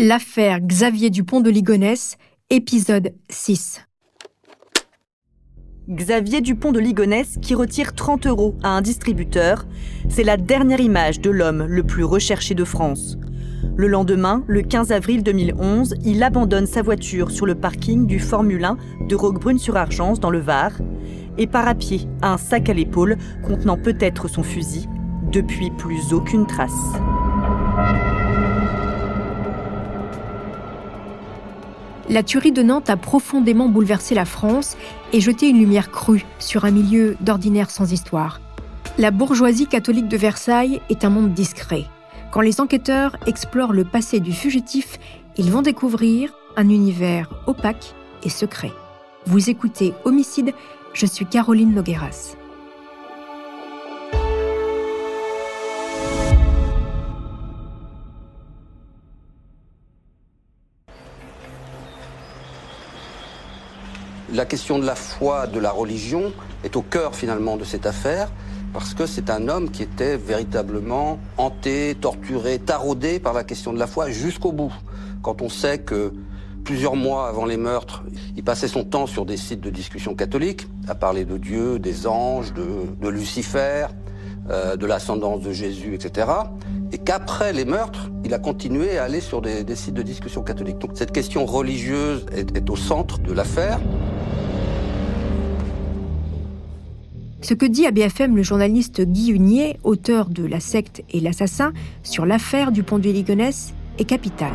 L'affaire Xavier Dupont de Ligonnès, épisode 6. Xavier Dupont de Ligonnès qui retire 30 euros à un distributeur, c'est la dernière image de l'homme le plus recherché de France. Le lendemain, le 15 avril 2011, il abandonne sa voiture sur le parking du Formule 1 de Roquebrune-sur-Argence dans le Var et part à pied, un sac à l'épaule contenant peut-être son fusil. Depuis, plus aucune trace. La tuerie de Nantes a profondément bouleversé la France et jeté une lumière crue sur un milieu d'ordinaire sans histoire. La bourgeoisie catholique de Versailles est un monde discret. Quand les enquêteurs explorent le passé du fugitif, ils vont découvrir un univers opaque et secret. Vous écoutez Homicide, je suis Caroline Nogueras. La question de la foi, de la religion, est au cœur finalement de cette affaire, parce que c'est un homme qui était véritablement hanté, torturé, taraudé par la question de la foi jusqu'au bout. Quand on sait que plusieurs mois avant les meurtres, il passait son temps sur des sites de discussion catholiques, à parler de Dieu, des anges, de, Lucifer, euh, de l'ascendance de Jésus, etc. Et qu'après les meurtres, il a continué à aller sur des, sites de discussion catholiques. Donc cette question religieuse est au centre de l'affaire. Ce que dit à BFM le journaliste Guy Hunier, auteur de La secte et l'assassin, sur l'affaire Dupont de Ligonnès est capital.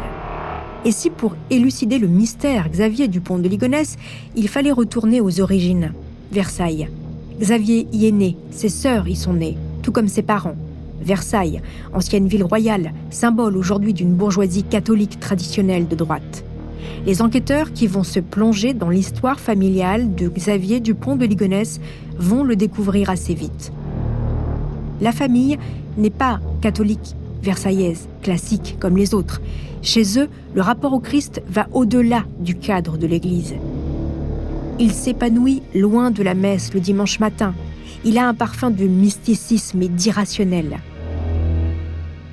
Et si pour élucider le mystère Xavier Dupont de Ligonnès, il fallait retourner aux origines? Versailles. Xavier y est né, ses sœurs y sont nées, tout comme ses parents. Versailles, ancienne ville royale, symbole aujourd'hui d'une bourgeoisie catholique traditionnelle de droite. Les enquêteurs qui vont se plonger dans l'histoire familiale de Xavier Dupont de Ligonnès vont le découvrir assez vite. La famille n'est pas catholique, versaillaise, classique comme les autres. Chez eux, le rapport au Christ va au-delà du cadre de l'Église. Il s'épanouit loin de la messe le dimanche matin. Il a un parfum de mysticisme et d'irrationnel.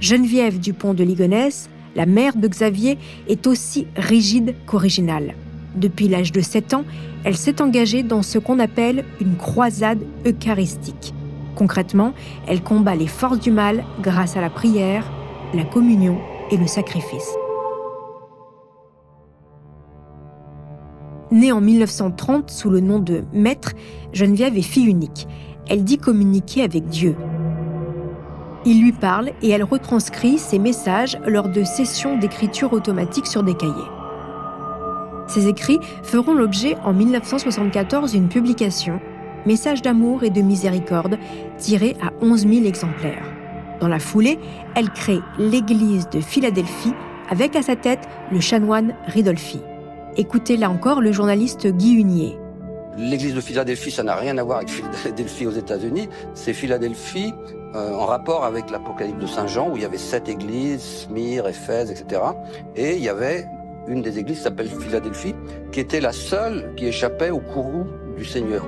Geneviève Dupont de Ligonnès, la mère de Xavier, est aussi rigide qu'originale. Depuis l'âge de 7 ans, elle s'est engagée dans ce qu'on appelle une croisade eucharistique. Concrètement, elle combat les forces du mal grâce à la prière, la communion et le sacrifice. Née en 1930 sous le nom de Maître, Geneviève est fille unique. Elle dit communiquer avec Dieu. Il lui parle et elle retranscrit ses messages lors de sessions d'écriture automatique sur des cahiers. Ces écrits feront l'objet en 1974 d'une publication, Messages d'amour et de miséricorde, tiré à 11 000 exemplaires. Dans la foulée, elle crée l'église de Philadelphie avec à sa tête le chanoine Ridolfi. Écoutez là encore le journaliste Guy Hunier. L'église de Philadelphie, ça n'a rien à voir avec Philadelphie aux États-Unis. C'est Philadelphie euh, en rapport avec l'Apocalypse de Saint Jean, où il y avait sept églises, Smyrne, Éphèse, etc. Et il y avait une des églises qui s'appelle Philadelphie, qui était la seule qui échappait au courroux du Seigneur.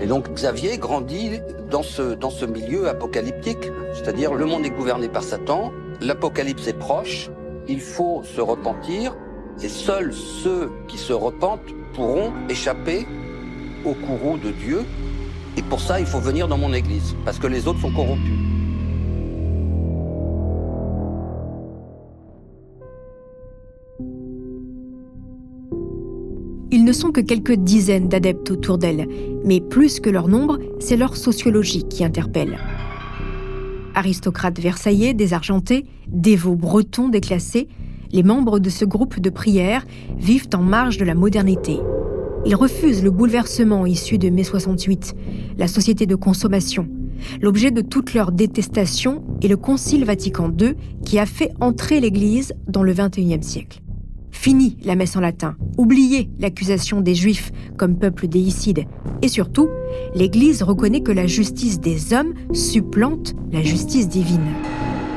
Et donc Xavier grandit dans ce, dans ce milieu apocalyptique, c'est-à-dire le monde est gouverné par Satan, l'apocalypse est proche, il faut se repentir, et seuls ceux qui se repentent pourront échapper au courroux de Dieu. Et pour ça, il faut venir dans mon église, parce que les autres sont corrompus. Ils ne sont que quelques dizaines d'adeptes autour d'elle, mais plus que leur nombre, c'est leur sociologie qui interpelle. Aristocrates versaillais désargentés, dévots bretons déclassés, les membres de ce groupe de prière vivent en marge de la modernité. Ils refusent le bouleversement issu de mai 68, la société de consommation. L'objet de toute leur détestation est le Concile Vatican II qui a fait entrer l'Église dans le XXIe siècle. Fini la messe en latin, oubliez l'accusation des Juifs comme peuple déicide. Et surtout, l'Église reconnaît que la justice des hommes supplante la justice divine.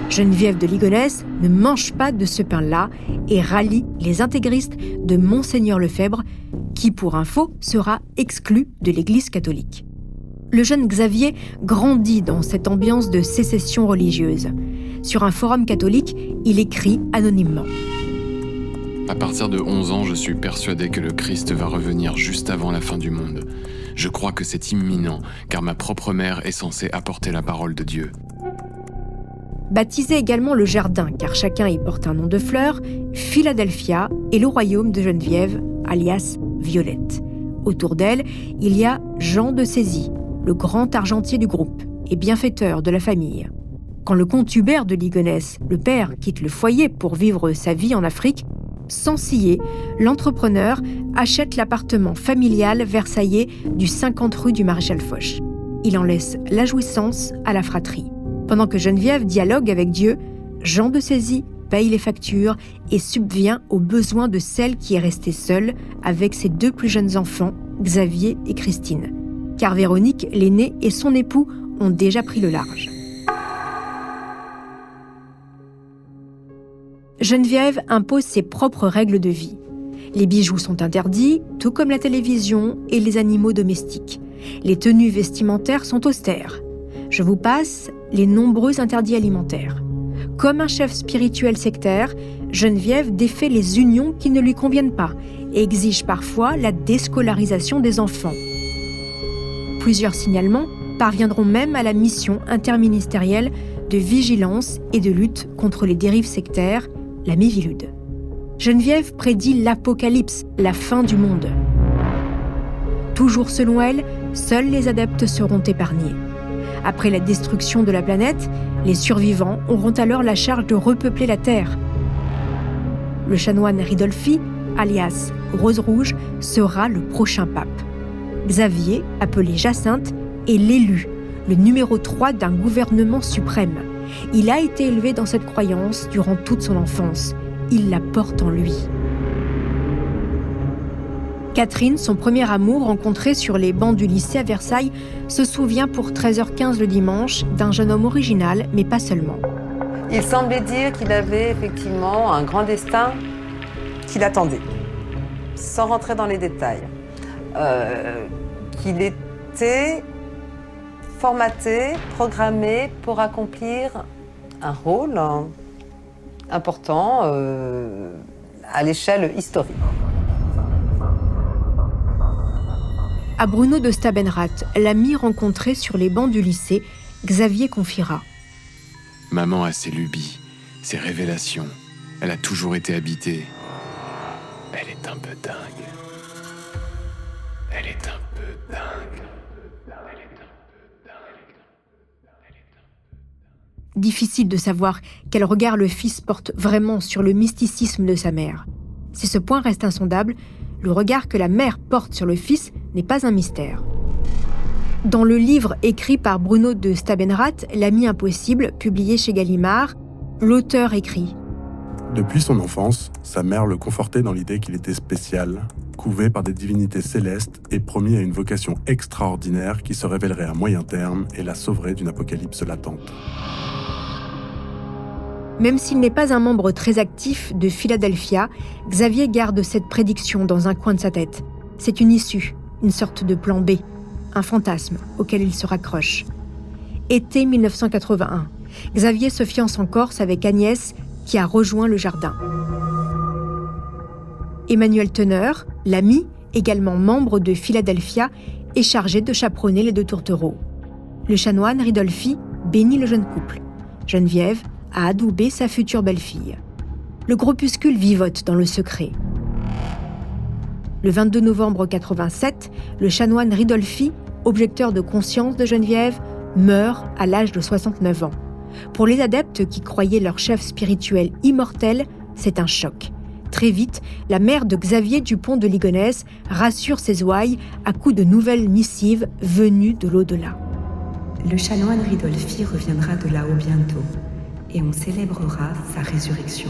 Geneviève de Ligonnès ne mange pas de ce pain-là et rallie les intégristes de Monseigneur Lefebvre, qui, pour info, sera exclu de l'Église catholique. Le jeune Xavier grandit dans cette ambiance de sécession religieuse. Sur un forum catholique, il écrit anonymement. À partir de 11 ans, je suis persuadé que le Christ va revenir juste avant la fin du monde. Je crois que c'est imminent, car ma propre mère est censée apporter la parole de Dieu. Baptisé également le jardin, car chacun y porte un nom de fleur, Philadelphia est le royaume de Geneviève, alias Violette. Autour d'elle, il y a Jean de Sézy, le grand argentier du groupe et bienfaiteur de la famille. Quand le comte Hubert de Ligonnès, le père, quitte le foyer pour vivre sa vie en Afrique, sans scier, l'entrepreneur achète l'appartement familial versaillais du 50 rue du Maréchal Foch. Il en laisse la jouissance à la fratrie. Pendant que Geneviève dialogue avec Dieu, Jean de Sézy paye les factures et subvient aux besoins de celle qui est restée seule avec ses deux plus jeunes enfants, Xavier et Christine. Car Véronique, l'aînée, et son époux ont déjà pris le large. Geneviève impose ses propres règles de vie. Les bijoux sont interdits, tout comme la télévision et les animaux domestiques. Les tenues vestimentaires sont austères. Je vous passe les nombreux interdits alimentaires. Comme un chef spirituel sectaire, Geneviève défait les unions qui ne lui conviennent pas et exige parfois la déscolarisation des enfants. Plusieurs signalements parviendront même à la mission interministérielle de vigilance et de lutte contre les dérives sectaires, la Mivilude. Geneviève prédit l'apocalypse, la fin du monde. Toujours selon elle, seuls les adeptes seront épargnés. Après la destruction de la planète, les survivants auront alors la charge de repeupler la Terre. Le chanoine Ridolfi, alias Rose Rouge, sera le prochain pape. Xavier, appelé Jacinthe, est l'élu, le numéro 3 d'un gouvernement suprême. Il a été élevé dans cette croyance durant toute son enfance. Il la porte en lui. Catherine, son premier amour rencontré sur les bancs du lycée à Versailles, se souvient pour 13h15 le dimanche d'un jeune homme original, mais pas seulement. Il semblait dire qu'il avait effectivement un grand destin qui l'attendait, sans rentrer dans les détails. Euh, qu'il était formaté, programmé pour accomplir un rôle important euh, à l'échelle historique. À Bruno de Stabenrath, l'ami rencontré sur les bancs du lycée, Xavier confiera. Maman a ses lubies, ses révélations. Elle a toujours été habitée. Elle est un peu dingue. Elle est un peu dingue. Difficile de savoir quel regard le fils porte vraiment sur le mysticisme de sa mère. Si ce point reste insondable, le regard que la mère porte sur le fils n'est pas un mystère. Dans le livre écrit par Bruno de Stabenrath, L'ami impossible, publié chez Gallimard, l'auteur écrit Depuis son enfance, sa mère le confortait dans l'idée qu'il était spécial, couvé par des divinités célestes et promis à une vocation extraordinaire qui se révélerait à moyen terme et la sauverait d'une apocalypse latente. Même s'il n'est pas un membre très actif de Philadelphia, Xavier garde cette prédiction dans un coin de sa tête. C'est une issue, une sorte de plan B, un fantasme auquel il se raccroche. Été 1981, Xavier se fiance en Corse avec Agnès qui a rejoint le jardin. Emmanuel Teneur, l'ami, également membre de Philadelphia, est chargé de chaperonner les deux tourtereaux. Le chanoine Ridolfi bénit le jeune couple. Geneviève a adoubé sa future belle-fille. Le groupuscule vivote dans le secret. Le 22 novembre 87, le chanoine Ridolfi, objecteur de conscience de Geneviève, meurt à l'âge de 69 ans. Pour les adeptes qui croyaient leur chef spirituel immortel, c'est un choc. Très vite, la mère de Xavier Dupont de Ligonnès rassure ses ouailles à coups de nouvelles missives venues de l'au-delà. Le chanoine Ridolfi reviendra de là-haut bientôt et on célébrera sa résurrection.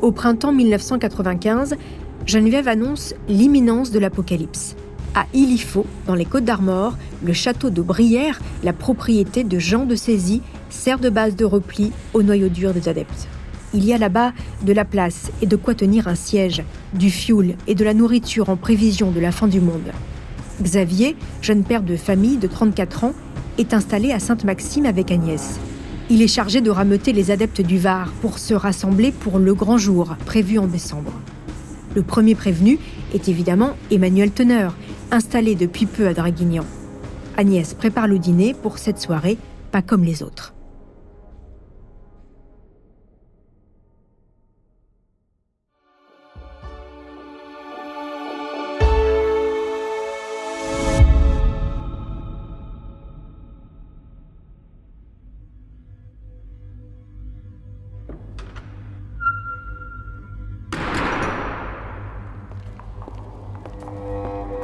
Au printemps 1995, Geneviève annonce l'imminence de l'apocalypse. À Ilifo, dans les Côtes d'Armor, le château de Brière, la propriété de Jean de Sézy, sert de base de repli au noyau dur des adeptes. Il y a là-bas de la place et de quoi tenir un siège, du fioul et de la nourriture en prévision de la fin du monde. Xavier, jeune père de famille de 34 ans, est installé à Sainte-Maxime avec Agnès. Il est chargé de rameuter les adeptes du Var pour se rassembler pour le grand jour, prévu en décembre. Le premier prévenu est évidemment Emmanuel Teneur, installé depuis peu à Draguignan. Agnès prépare le dîner pour cette soirée, pas comme les autres.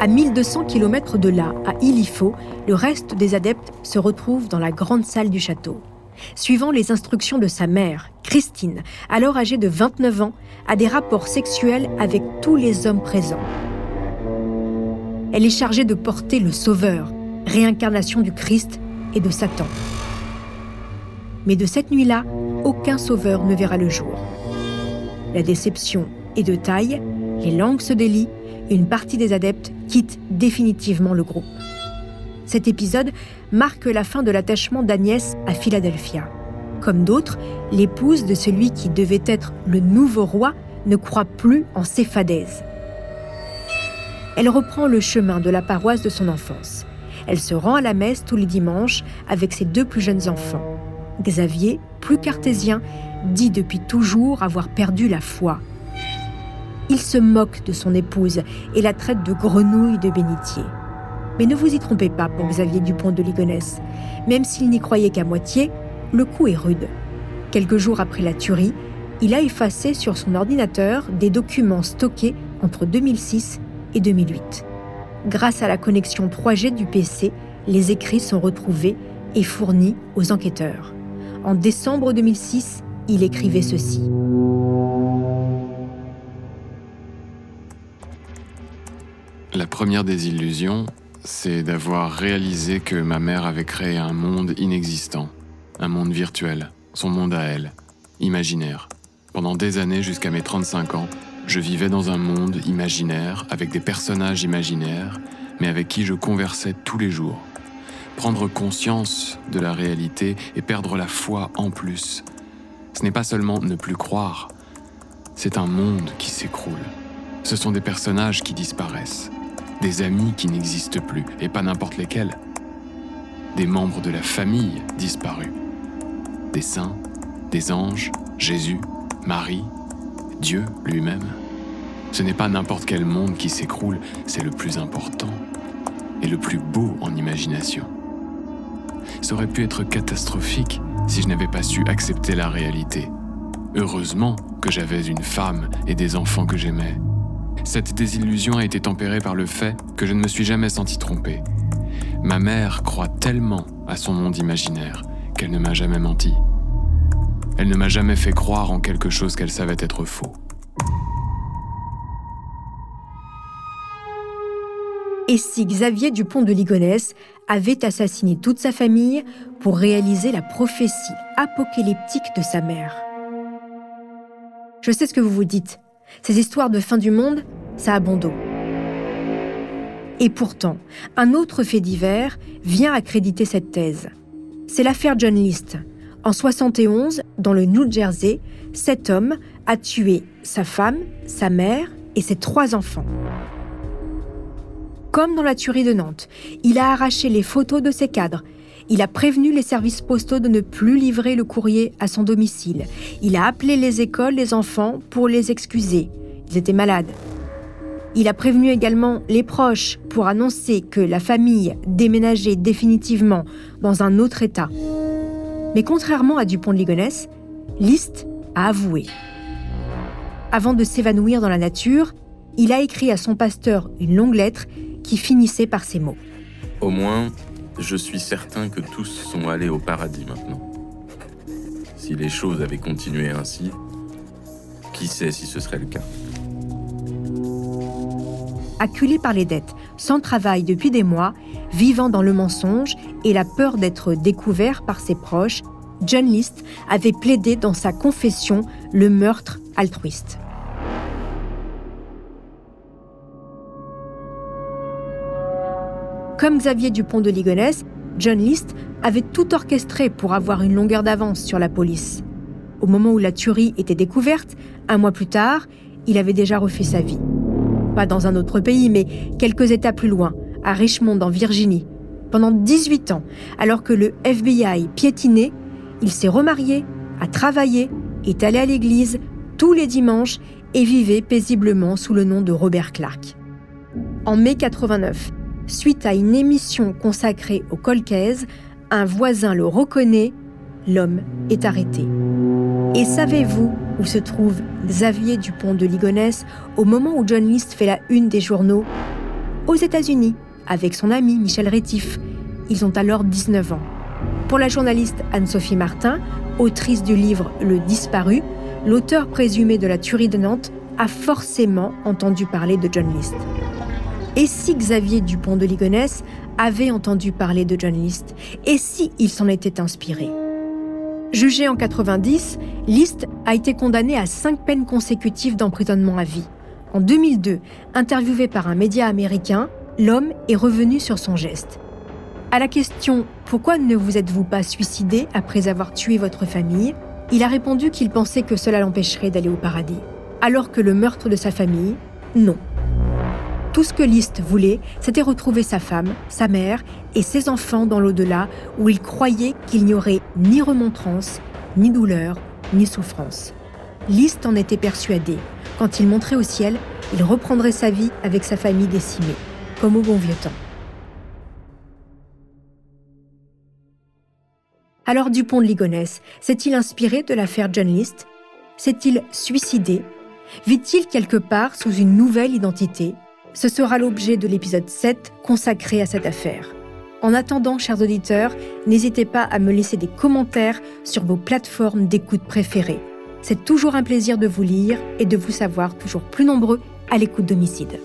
À 1200 km de là, à Ilifo, le reste des adeptes se retrouvent dans la grande salle du château. Suivant les instructions de sa mère, Christine, alors âgée de 29 ans, a des rapports sexuels avec tous les hommes présents. Elle est chargée de porter le Sauveur, réincarnation du Christ et de Satan. Mais de cette nuit-là, aucun sauveur ne verra le jour. La déception est de taille, les langues se délient une partie des adeptes quitte définitivement le groupe. Cet épisode marque la fin de l'attachement d'Agnès à Philadelphia. Comme d'autres, l'épouse de celui qui devait être le nouveau roi ne croit plus en ses fadaises. Elle reprend le chemin de la paroisse de son enfance. Elle se rend à la messe tous les dimanches avec ses deux plus jeunes enfants. Xavier, plus cartésien, dit depuis toujours avoir perdu la foi il se moque de son épouse et la traite de grenouille de bénitier. Mais ne vous y trompez pas pour Xavier Dupont de Ligonnès. Même s'il n'y croyait qu'à moitié, le coup est rude. Quelques jours après la tuerie, il a effacé sur son ordinateur des documents stockés entre 2006 et 2008. Grâce à la connexion 3G du PC, les écrits sont retrouvés et fournis aux enquêteurs. En décembre 2006, il écrivait ceci. La première des illusions, c'est d'avoir réalisé que ma mère avait créé un monde inexistant, un monde virtuel, son monde à elle, imaginaire. Pendant des années, jusqu'à mes 35 ans, je vivais dans un monde imaginaire, avec des personnages imaginaires, mais avec qui je conversais tous les jours. Prendre conscience de la réalité et perdre la foi en plus, ce n'est pas seulement ne plus croire, c'est un monde qui s'écroule. Ce sont des personnages qui disparaissent des amis qui n'existent plus, et pas n'importe lesquels, des membres de la famille disparus, des saints, des anges, Jésus, Marie, Dieu lui-même. Ce n'est pas n'importe quel monde qui s'écroule, c'est le plus important et le plus beau en imagination. Ça aurait pu être catastrophique si je n'avais pas su accepter la réalité. Heureusement que j'avais une femme et des enfants que j'aimais. Cette désillusion a été tempérée par le fait que je ne me suis jamais senti trompé. Ma mère croit tellement à son monde imaginaire qu'elle ne m'a jamais menti. Elle ne m'a jamais fait croire en quelque chose qu'elle savait être faux. Et si Xavier Dupont de Ligonnès avait assassiné toute sa famille pour réaliser la prophétie apocalyptique de sa mère? Je sais ce que vous vous dites. Ces histoires de fin du monde, ça a. Et pourtant, un autre fait divers vient accréditer cette thèse. C'est l'affaire John List. En 71, dans le New Jersey, cet homme a tué sa femme, sa mère et ses trois enfants. Comme dans la tuerie de Nantes, il a arraché les photos de ses cadres il a prévenu les services postaux de ne plus livrer le courrier à son domicile. Il a appelé les écoles, les enfants, pour les excuser. Ils étaient malades. Il a prévenu également les proches pour annoncer que la famille déménageait définitivement dans un autre État. Mais contrairement à Dupont de Ligonnès, Liszt a avoué. Avant de s'évanouir dans la nature, il a écrit à son pasteur une longue lettre qui finissait par ces mots. Au moins, je suis certain que tous sont allés au paradis maintenant. Si les choses avaient continué ainsi, qui sait si ce serait le cas? Acculé par les dettes, sans travail depuis des mois, vivant dans le mensonge et la peur d'être découvert par ses proches, John List avait plaidé dans sa confession le meurtre altruiste. Comme Xavier Dupont de Ligonnès, John List avait tout orchestré pour avoir une longueur d'avance sur la police. Au moment où la tuerie était découverte, un mois plus tard, il avait déjà refait sa vie. Pas dans un autre pays, mais quelques États plus loin, à Richmond, en Virginie. Pendant 18 ans, alors que le FBI piétinait, il s'est remarié, a travaillé, est allé à l'église tous les dimanches et vivait paisiblement sous le nom de Robert Clark. En mai 89, suite à une émission consacrée au Colcaise, un voisin le reconnaît, l'homme est arrêté. Et savez-vous où se trouve Xavier Dupont de Ligonnès au moment où John List fait la une des journaux? Aux États-Unis, avec son ami Michel Rétif. Ils ont alors 19 ans. Pour la journaliste Anne-Sophie Martin, autrice du livre Le Disparu, l'auteur présumé de la tuerie de Nantes a forcément entendu parler de John List. Et si Xavier Dupont de Ligonnès avait entendu parler de John List Et si il s'en était inspiré Jugé en 90, List a été condamné à cinq peines consécutives d'emprisonnement à vie. En 2002, interviewé par un média américain, l'homme est revenu sur son geste. À la question Pourquoi ne vous êtes-vous pas suicidé après avoir tué votre famille? il a répondu qu'il pensait que cela l'empêcherait d'aller au paradis. Alors que le meurtre de sa famille, non. Tout ce que Liszt voulait, c'était retrouver sa femme, sa mère et ses enfants dans l'au-delà où il croyait qu'il n'y aurait ni remontrance, ni douleur, ni souffrance. Liszt en était persuadé. Quand il montrait au ciel, il reprendrait sa vie avec sa famille décimée, comme au bon vieux temps. Alors Dupont de Ligonnès s'est-il inspiré de l'affaire John List S'est-il suicidé? Vit-il quelque part sous une nouvelle identité? Ce sera l'objet de l'épisode 7 consacré à cette affaire. En attendant, chers auditeurs, n'hésitez pas à me laisser des commentaires sur vos plateformes d'écoute préférées. C'est toujours un plaisir de vous lire et de vous savoir toujours plus nombreux à l'écoute d'homicide.